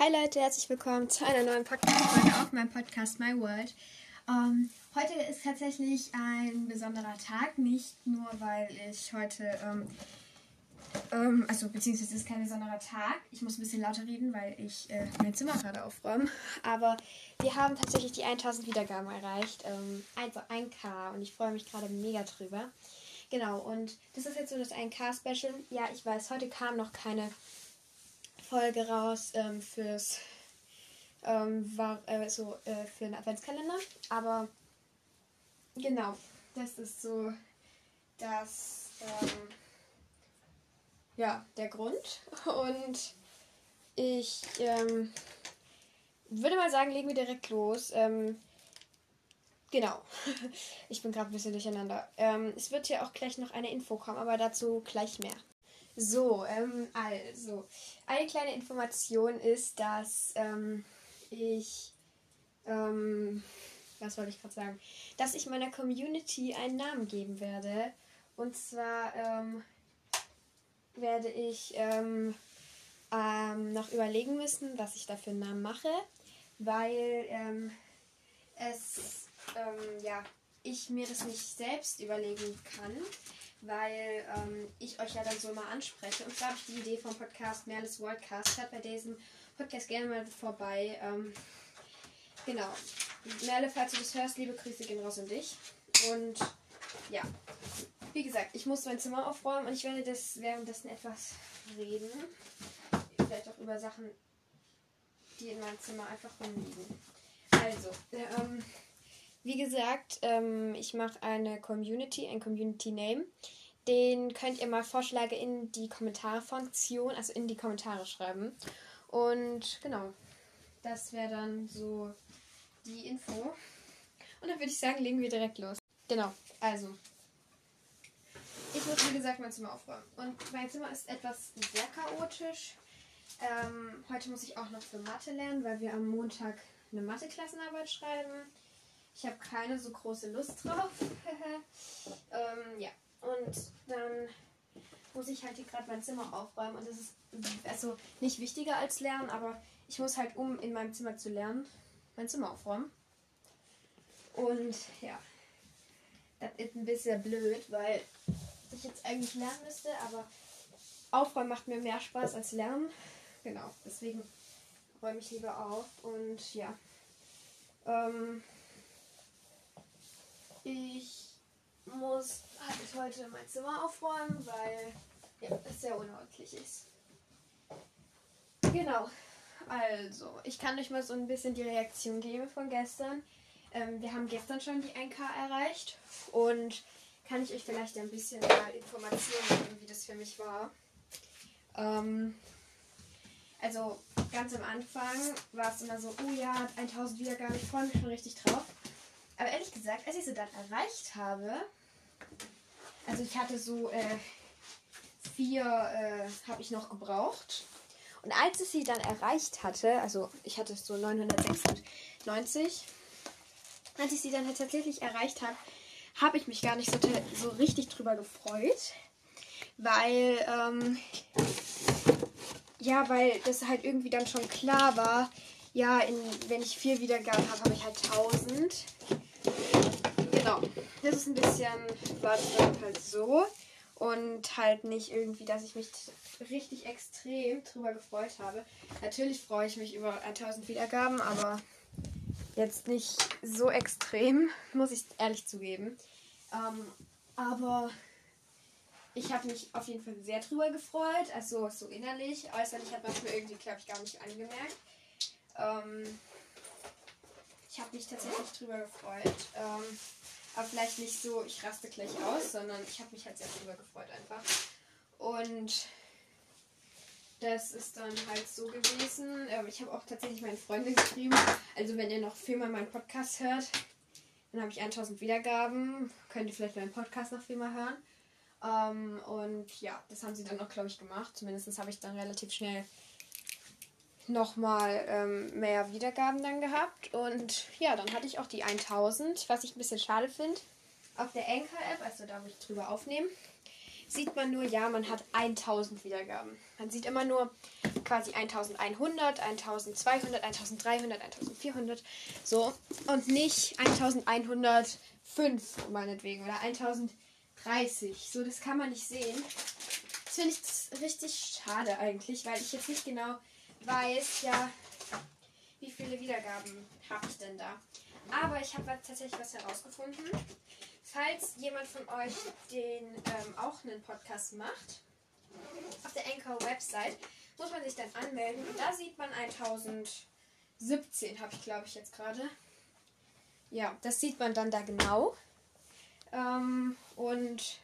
Hi Leute, herzlich willkommen zu einer neuen Podcast-Folge auf meinem Podcast My World. Ähm, heute ist tatsächlich ein besonderer Tag, nicht nur weil ich heute, ähm, ähm, also beziehungsweise es ist kein besonderer Tag. Ich muss ein bisschen lauter reden, weil ich äh, mein Zimmer gerade aufräume. Aber wir haben tatsächlich die 1000 Wiedergaben erreicht, ähm, also 1K und ich freue mich gerade mega drüber. Genau, und das ist jetzt so das 1K-Special. Ja, ich weiß, heute kam noch keine Folge raus ähm, fürs ähm, war äh, so äh, für den Adventskalender. Aber genau, das ist so das ähm, ja der Grund. Und ich ähm, würde mal sagen, legen wir direkt los. Ähm, genau. ich bin gerade ein bisschen durcheinander. Ähm, es wird hier auch gleich noch eine Info kommen, aber dazu gleich mehr. So, ähm, also, eine kleine Information ist, dass ähm, ich, ähm, was wollte ich gerade sagen, dass ich meiner Community einen Namen geben werde. Und zwar ähm, werde ich ähm, ähm, noch überlegen müssen, was ich da für einen Namen mache, weil ähm, es, ähm, ja, ich mir das nicht selbst überlegen kann weil ähm, ich euch ja dann so mal anspreche. Und zwar habe ich die Idee vom Podcast Merles Worldcast. Hört bei diesem Podcast gerne mal vorbei. Ähm, genau. Merle, falls du das hörst, liebe Grüße gehen raus an dich. Und ja, wie gesagt, ich muss mein Zimmer aufräumen und ich werde das währenddessen etwas reden. Vielleicht auch über Sachen, die in meinem Zimmer einfach rumliegen. Also, ähm, wie gesagt, ähm, ich mache eine Community, ein Community Name. Den könnt ihr mal Vorschläge in die Kommentarfunktion, also in die Kommentare schreiben. Und genau, das wäre dann so die Info. Und dann würde ich sagen, legen wir direkt los. Genau, also. Ich muss, wie gesagt, mein Zimmer aufräumen. Und mein Zimmer ist etwas sehr chaotisch. Ähm, heute muss ich auch noch für Mathe lernen, weil wir am Montag eine Mathe-Klassenarbeit schreiben. Ich habe keine so große Lust drauf. ähm, ja, und dann muss ich halt hier gerade mein Zimmer aufräumen. Und das ist also nicht wichtiger als lernen, aber ich muss halt, um in meinem Zimmer zu lernen, mein Zimmer aufräumen. Und ja, das ist ein bisschen blöd, weil ich jetzt eigentlich lernen müsste, aber aufräumen macht mir mehr Spaß als lernen. Genau, deswegen räume ich lieber auf. Und ja, ähm, ich muss halt heute mein Zimmer aufräumen, weil ja, es sehr unordentlich ist. Genau. Also, ich kann euch mal so ein bisschen die Reaktion geben von gestern. Ähm, wir haben gestern schon die 1K erreicht und kann ich euch vielleicht ein bisschen mal Informationen geben, wie das für mich war. Ähm, also ganz am Anfang war es immer so, oh ja, 1000 Wiedergaben, ich freue mich schon richtig drauf. Aber ehrlich gesagt, als ich sie dann erreicht habe, also ich hatte so äh, vier, äh, habe ich noch gebraucht. Und als ich sie dann erreicht hatte, also ich hatte so 996, als ich sie dann halt tatsächlich erreicht habe, habe ich mich gar nicht so, so richtig drüber gefreut. Weil, ähm, ja, weil das halt irgendwie dann schon klar war, ja, in, wenn ich vier Wiedergaben habe, habe ich halt 1000. Genau. Das ist ein bisschen, war das halt so. Und halt nicht irgendwie, dass ich mich richtig extrem drüber gefreut habe. Natürlich freue ich mich über 1000 Wiedergaben, aber jetzt nicht so extrem, muss ich ehrlich zugeben. Ähm, aber ich habe mich auf jeden Fall sehr drüber gefreut, also so innerlich. Äußerlich hat man es mir irgendwie, glaube ich, gar nicht angemerkt. Ähm, ich habe mich tatsächlich drüber gefreut. Ähm, aber vielleicht nicht so, ich raste gleich aus, sondern ich habe mich halt sehr drüber gefreut einfach. Und das ist dann halt so gewesen. Ähm, ich habe auch tatsächlich meine Freundin geschrieben. Also wenn ihr noch viermal meinen Podcast hört, dann habe ich 1000 Wiedergaben. Könnt ihr vielleicht meinen Podcast noch viermal hören. Ähm, und ja, das haben sie dann auch, glaube ich, gemacht. Zumindest habe ich dann relativ schnell nochmal ähm, mehr Wiedergaben dann gehabt. Und ja, dann hatte ich auch die 1000, was ich ein bisschen schade finde. Auf der Anchor-App, also da, wo ich drüber aufnehme, sieht man nur, ja, man hat 1000 Wiedergaben. Man sieht immer nur quasi 1100, 1200, 1300, 1400. So. Und nicht 1105 meinetwegen oder 1030. So, das kann man nicht sehen. Das finde ich richtig schade eigentlich, weil ich jetzt nicht genau weiß, ja, wie viele Wiedergaben habe ich denn da. Aber ich habe tatsächlich was herausgefunden. Falls jemand von euch den ähm, auch einen Podcast macht, auf der Anchor-Website muss man sich dann anmelden. Da sieht man 1017, habe ich glaube ich jetzt gerade. Ja, das sieht man dann da genau. Ähm, und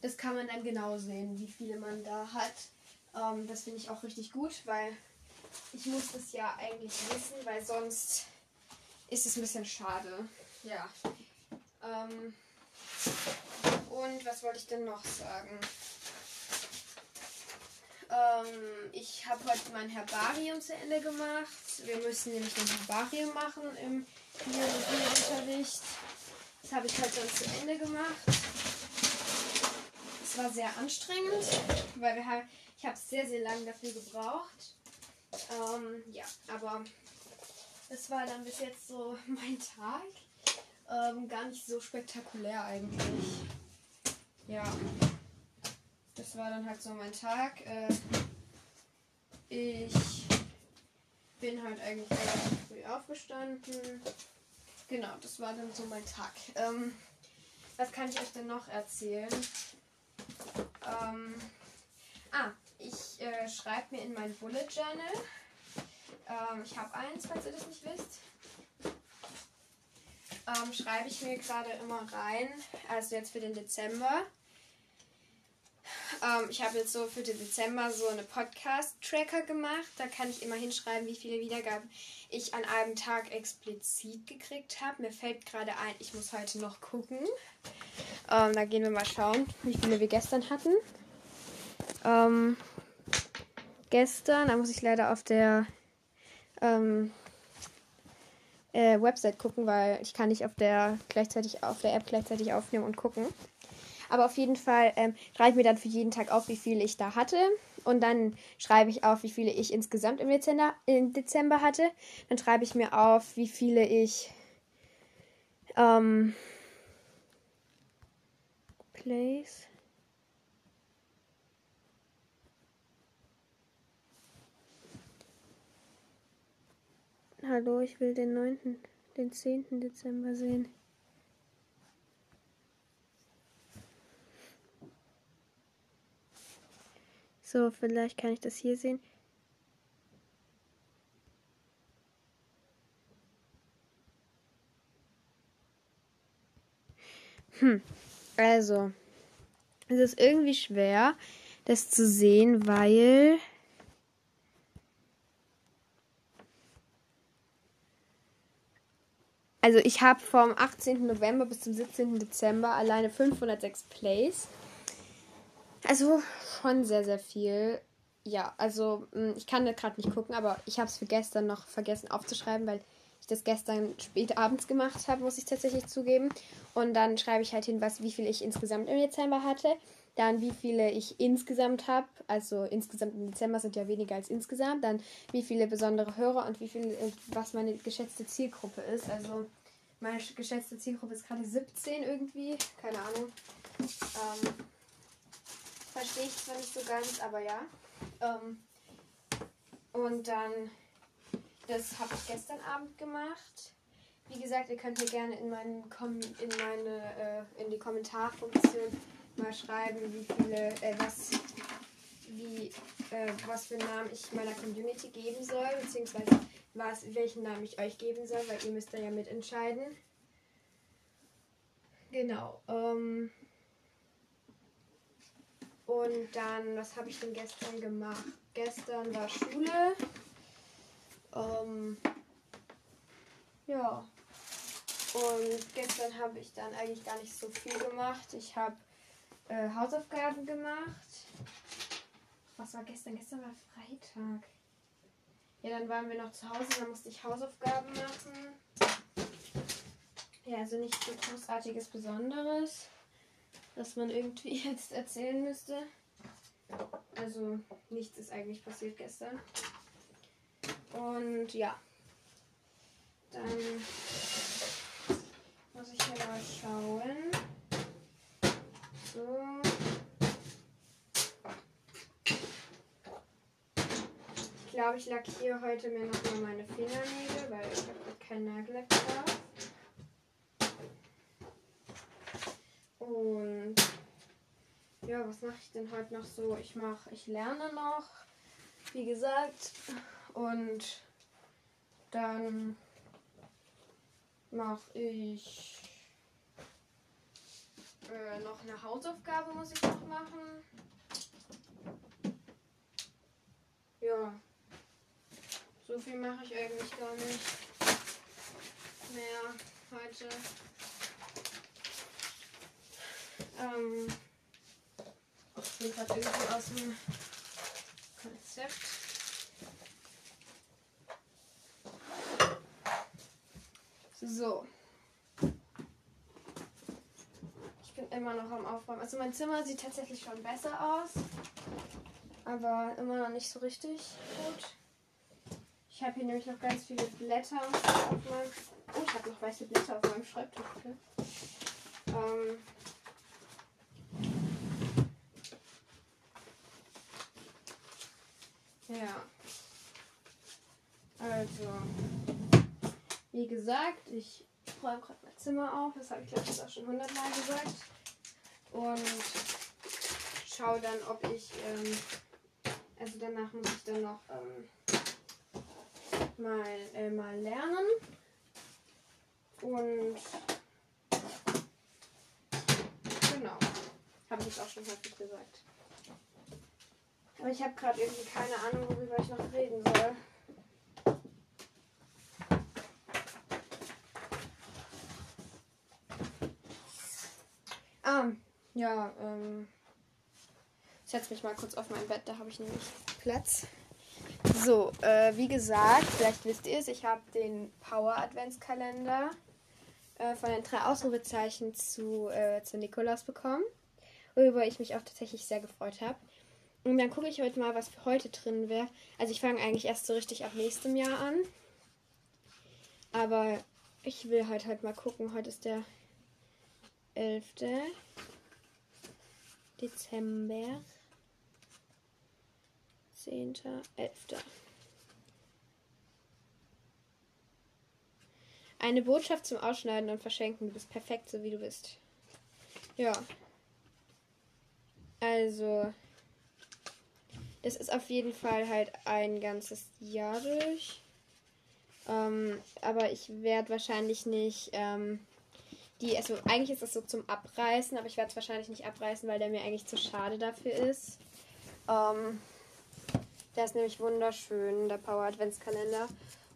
das kann man dann genau sehen, wie viele man da hat. Ähm, das finde ich auch richtig gut, weil ich muss das ja eigentlich wissen, weil sonst ist es ein bisschen schade. Ja. Ähm, und was wollte ich denn noch sagen? Ähm, ich habe heute mein Herbarium zu Ende gemacht. Wir müssen nämlich ein Herbarium machen im Biologieunterricht. Das habe ich heute zu Ende gemacht. Es war sehr anstrengend, weil wir haben, ich habe sehr, sehr lange dafür gebraucht. Ähm, ja, aber das war dann bis jetzt so mein Tag. Ähm, gar nicht so spektakulär eigentlich. Ja. Das war dann halt so mein Tag. Äh, ich bin halt eigentlich relativ früh aufgestanden. Genau, das war dann so mein Tag. Ähm, was kann ich euch denn noch erzählen? Ähm, ah, äh, schreibe mir in mein Bullet Journal. Ähm, ich habe eins, falls ihr das nicht wisst ähm, schreibe ich mir gerade immer rein, also jetzt für den Dezember. Ähm, ich habe jetzt so für den Dezember so eine Podcast-Tracker gemacht. Da kann ich immer hinschreiben, wie viele Wiedergaben ich an einem Tag explizit gekriegt habe. Mir fällt gerade ein, ich muss heute noch gucken. Ähm, da gehen wir mal schauen, wie viele wir gestern hatten. Ähm, gestern, da muss ich leider auf der ähm, äh, Website gucken, weil ich kann nicht auf der gleichzeitig auf der App gleichzeitig aufnehmen und gucken. Aber auf jeden Fall ähm, schreibe ich mir dann für jeden Tag auf, wie viele ich da hatte. Und dann schreibe ich auf, wie viele ich insgesamt im Dezember, im Dezember hatte. Dann schreibe ich mir auf, wie viele ich ähm, Place. Hallo, ich will den 9., den 10. Dezember sehen. So, vielleicht kann ich das hier sehen. Hm, also, es ist irgendwie schwer, das zu sehen, weil Also ich habe vom 18. November bis zum 17. Dezember alleine 506 Plays. Also schon sehr, sehr viel. Ja, also hm, ich kann da gerade nicht gucken, aber ich habe es für gestern noch vergessen aufzuschreiben, weil ich das gestern spät abends gemacht habe, muss ich tatsächlich zugeben. Und dann schreibe ich halt hin, was, wie viel ich insgesamt im Dezember hatte. Dann wie viele ich insgesamt habe. Also insgesamt im Dezember sind ja weniger als insgesamt. Dann wie viele besondere Hörer und wie viel, was meine geschätzte Zielgruppe ist. Also meine geschätzte Zielgruppe ist gerade 17 irgendwie. Keine Ahnung. Ähm, Verstehe ich zwar nicht so ganz, aber ja. Ähm, und dann, das habe ich gestern Abend gemacht. Wie gesagt, ihr könnt mir gerne in, meinen in meine äh, in die Kommentarfunktion mal schreiben, wie viele, äh, was, wie, äh, was für Namen ich meiner Community geben soll, beziehungsweise was, welchen Namen ich euch geben soll, weil ihr müsst da ja mitentscheiden. Genau. Ähm und dann, was habe ich denn gestern gemacht? Gestern war Schule. Ähm ja. Und gestern habe ich dann eigentlich gar nicht so viel gemacht. Ich habe äh, Hausaufgaben gemacht. Was war gestern? Gestern war Freitag. Ja, dann waren wir noch zu Hause, dann musste ich Hausaufgaben machen. Ja, also nicht so großartiges Besonderes, dass man irgendwie jetzt erzählen müsste. Also nichts ist eigentlich passiert gestern. Und ja. Dann muss ich hier mal schauen. Ich glaube, ich lackiere heute mir noch mal meine Fingernägel, weil ich habe kein Nagellack drauf. Und ja, was mache ich denn heute noch so? Ich mache, ich lerne noch, wie gesagt, und dann mache ich äh, noch eine Hausaufgabe muss ich noch machen. Ja, so viel mache ich eigentlich gar nicht mehr heute. Ähm, ich bin gerade irgendwie aus dem Konzept. So. Ich bin immer noch am Aufräumen. Also mein Zimmer sieht tatsächlich schon besser aus. Aber immer noch nicht so richtig gut. Ich habe hier nämlich noch ganz viele Blätter auf meinem. Oh, ich habe noch weiße Blätter auf meinem Schreibtisch. Okay. Ähm, Ja. Also, wie gesagt, ich räume gerade mein Zimmer auf. Das habe ich glaube ich auch schon hundertmal gesagt. Und schaue dann, ob ich, ähm, also danach muss ich dann noch ähm, mal, äh, mal lernen. Und genau, habe ich auch schon häufig gesagt. Aber ich habe gerade irgendwie keine Ahnung, worüber ich noch reden soll. Ah, ja, ähm. Ich setze mich mal kurz auf mein Bett, da habe ich nämlich Platz. So, äh, wie gesagt, vielleicht wisst ihr es, ich habe den Power Adventskalender äh, von den drei Ausrufezeichen zu, äh, zu Nikolaus bekommen, worüber ich mich auch tatsächlich sehr gefreut habe. Und dann gucke ich heute mal, was für heute drin wäre. Also ich fange eigentlich erst so richtig ab nächstem Jahr an. Aber ich will halt halt mal gucken. Heute ist der 11. Dezember. 10. 11. Eine Botschaft zum Ausschneiden und Verschenken. Du bist perfekt, so wie du bist. Ja. Also, das ist auf jeden Fall halt ein ganzes Jahr durch. Ähm, aber ich werde wahrscheinlich nicht ähm, die, also eigentlich ist das so zum Abreißen, aber ich werde es wahrscheinlich nicht abreißen, weil der mir eigentlich zu schade dafür ist. Ähm, der ist nämlich wunderschön, der Power Adventskalender.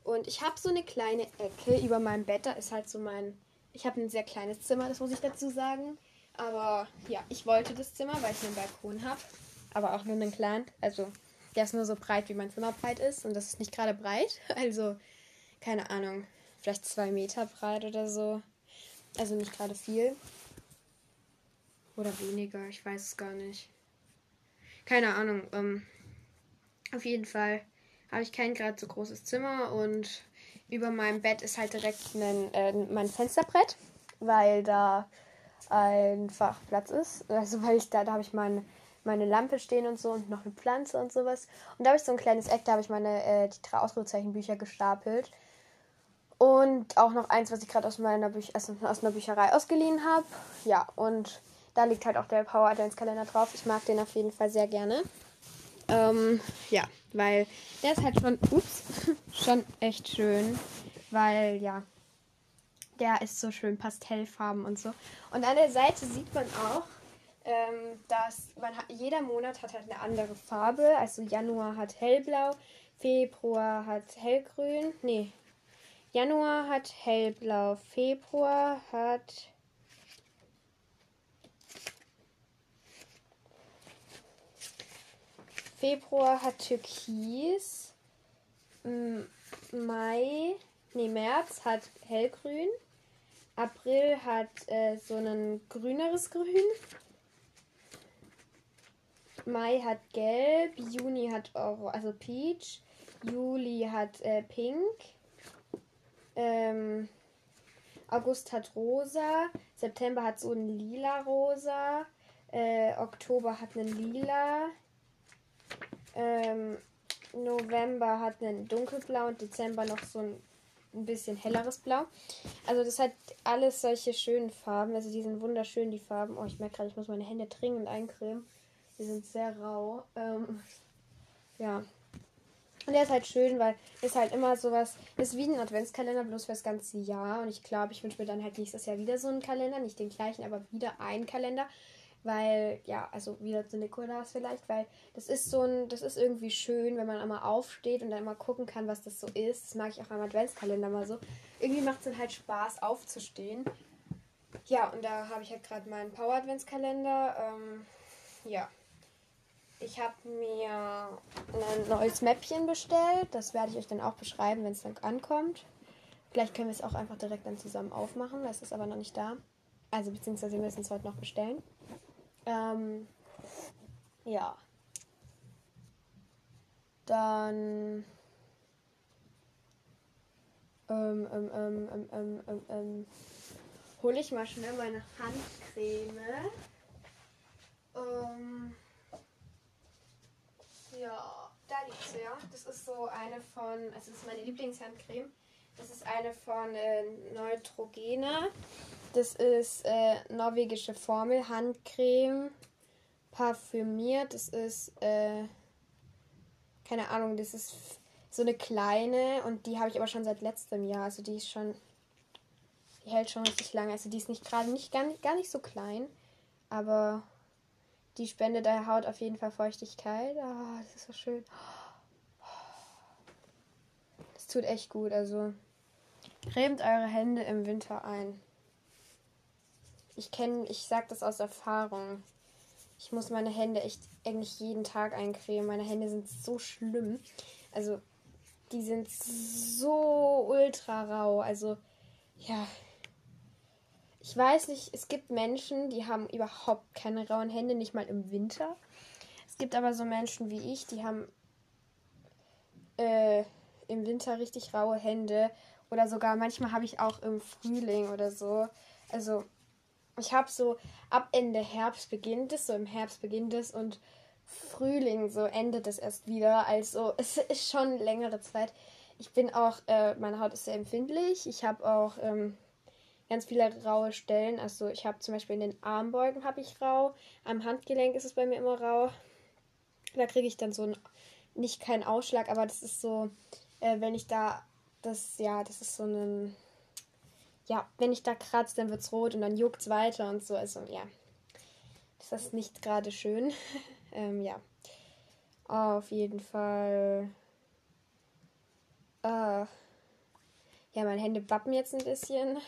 Und ich habe so eine kleine Ecke über meinem Bett. Da ist halt so mein. Ich habe ein sehr kleines Zimmer, das muss ich dazu sagen. Aber ja, ich wollte das Zimmer, weil ich einen Balkon habe aber auch nur einen kleinen. Also der ist nur so breit, wie mein Zimmer breit ist. Und das ist nicht gerade breit. Also, keine Ahnung, vielleicht zwei Meter breit oder so. Also nicht gerade viel. Oder weniger, ich weiß es gar nicht. Keine Ahnung. Ähm, auf jeden Fall habe ich kein gerade so großes Zimmer und über meinem Bett ist halt direkt ein, äh, mein Fensterbrett, weil da einfach Platz ist. Also weil ich da, da habe ich mein meine Lampe stehen und so und noch eine Pflanze und sowas. Und da habe ich so ein kleines Eck, da habe ich meine äh, die drei Ausrufezeichenbücher gestapelt. Und auch noch eins, was ich gerade aus meiner Büch also aus einer Bücherei ausgeliehen habe. Ja, und da liegt halt auch der Power Adventskalender drauf. Ich mag den auf jeden Fall sehr gerne. Ähm, ja, weil der ist halt schon, ups, schon echt schön. Weil, ja, der ist so schön Pastellfarben und so. Und an der Seite sieht man auch, ähm, dass man jeder Monat hat halt eine andere Farbe. Also Januar hat hellblau, Februar hat hellgrün. Nee. Januar hat hellblau, Februar hat Februar hat Türkis. Mai, nee, März hat hellgrün. April hat äh, so ein grüneres Grün. Mai hat Gelb, Juni hat also Peach, Juli hat äh, Pink, ähm, August hat Rosa, September hat so ein lila Rosa, äh, Oktober hat einen lila, ähm, November hat einen dunkelblau und Dezember noch so ein, ein bisschen helleres Blau. Also das hat alles solche schönen Farben. Also die sind wunderschön, die Farben. Oh, ich merke gerade, ich muss meine Hände dringend eincremen. Die sind sehr rau. Ähm, ja. Und der ist halt schön, weil ist halt immer sowas, ist wie ein Adventskalender, bloß fürs ganze Jahr. Und ich glaube, ich wünsche mir dann halt nächstes Jahr wieder so einen Kalender. Nicht den gleichen, aber wieder einen Kalender. Weil, ja, also wieder zu Nikolaus vielleicht, weil das ist so ein, das ist irgendwie schön, wenn man einmal aufsteht und dann immer gucken kann, was das so ist. Das mag ich auch am Adventskalender mal so. Irgendwie macht es dann halt Spaß, aufzustehen. Ja, und da habe ich halt gerade meinen Power-Adventskalender. Ähm, ja. Ich habe mir ein neues Mäppchen bestellt. Das werde ich euch dann auch beschreiben, wenn es dann ankommt. Vielleicht können wir es auch einfach direkt dann zusammen aufmachen. Das ist aber noch nicht da. Also beziehungsweise wir müssen es heute noch bestellen. Ähm, ja. Dann ähm, ähm, ähm, ähm, ähm, ähm, ähm hole ich mal schnell meine Handcreme. Ähm, ja, da liegt sie ja. Das ist so eine von, also das ist meine Lieblingshandcreme. Das ist eine von äh, Neutrogena. Das ist äh, norwegische Formel, Handcreme, parfümiert. Das ist, äh, keine Ahnung, das ist so eine kleine und die habe ich aber schon seit letztem Jahr. Also die ist schon, die hält schon richtig lange. Also die ist nicht gerade nicht gar, nicht gar nicht so klein, aber die spendet der Haut auf jeden Fall Feuchtigkeit. Oh, das ist so schön. Das tut echt gut. Also cremt eure Hände im Winter ein. Ich kenne, ich sag das aus Erfahrung. Ich muss meine Hände echt eigentlich jeden Tag eincremen. Meine Hände sind so schlimm. Also, die sind so ultra rau. Also, ja. Ich weiß nicht, es gibt Menschen, die haben überhaupt keine rauen Hände, nicht mal im Winter. Es gibt aber so Menschen wie ich, die haben äh, im Winter richtig raue Hände. Oder sogar manchmal habe ich auch im Frühling oder so. Also ich habe so ab Ende Herbst beginnt es, so im Herbst beginnt es und Frühling so endet es erst wieder. Also es ist schon längere Zeit. Ich bin auch, äh, meine Haut ist sehr empfindlich. Ich habe auch ähm, ganz viele raue Stellen. Also ich habe zum Beispiel in den Armbeugen habe ich rau. Am Handgelenk ist es bei mir immer rau. Da kriege ich dann so ein, nicht keinen Ausschlag, aber das ist so, äh, wenn ich da, das, ja, das ist so ein ja, wenn ich da kratze, dann wird es rot und dann juckt es weiter und so. Also ja, das ist nicht gerade schön. ähm, ja, auf jeden Fall. Äh, ja, meine Hände wappen jetzt ein bisschen.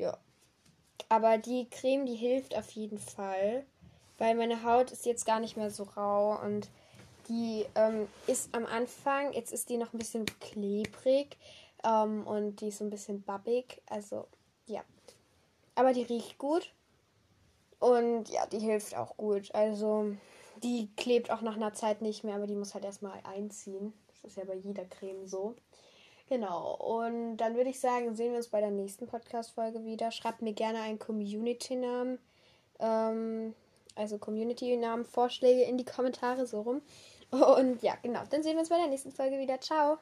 Ja. Aber die Creme, die hilft auf jeden Fall. Weil meine Haut ist jetzt gar nicht mehr so rau und die ähm, ist am Anfang, jetzt ist die noch ein bisschen klebrig, ähm, und die ist so ein bisschen babbig. Also, ja. Aber die riecht gut. Und ja, die hilft auch gut. Also, die klebt auch nach einer Zeit nicht mehr, aber die muss halt erstmal einziehen. Das ist ja bei jeder Creme so. Genau. Und dann würde ich sagen, sehen wir uns bei der nächsten Podcast-Folge wieder. Schreibt mir gerne einen Community-Namen. Ähm, also Community-Namen, Vorschläge in die Kommentare so rum. Und ja, genau. Dann sehen wir uns bei der nächsten Folge wieder. Ciao.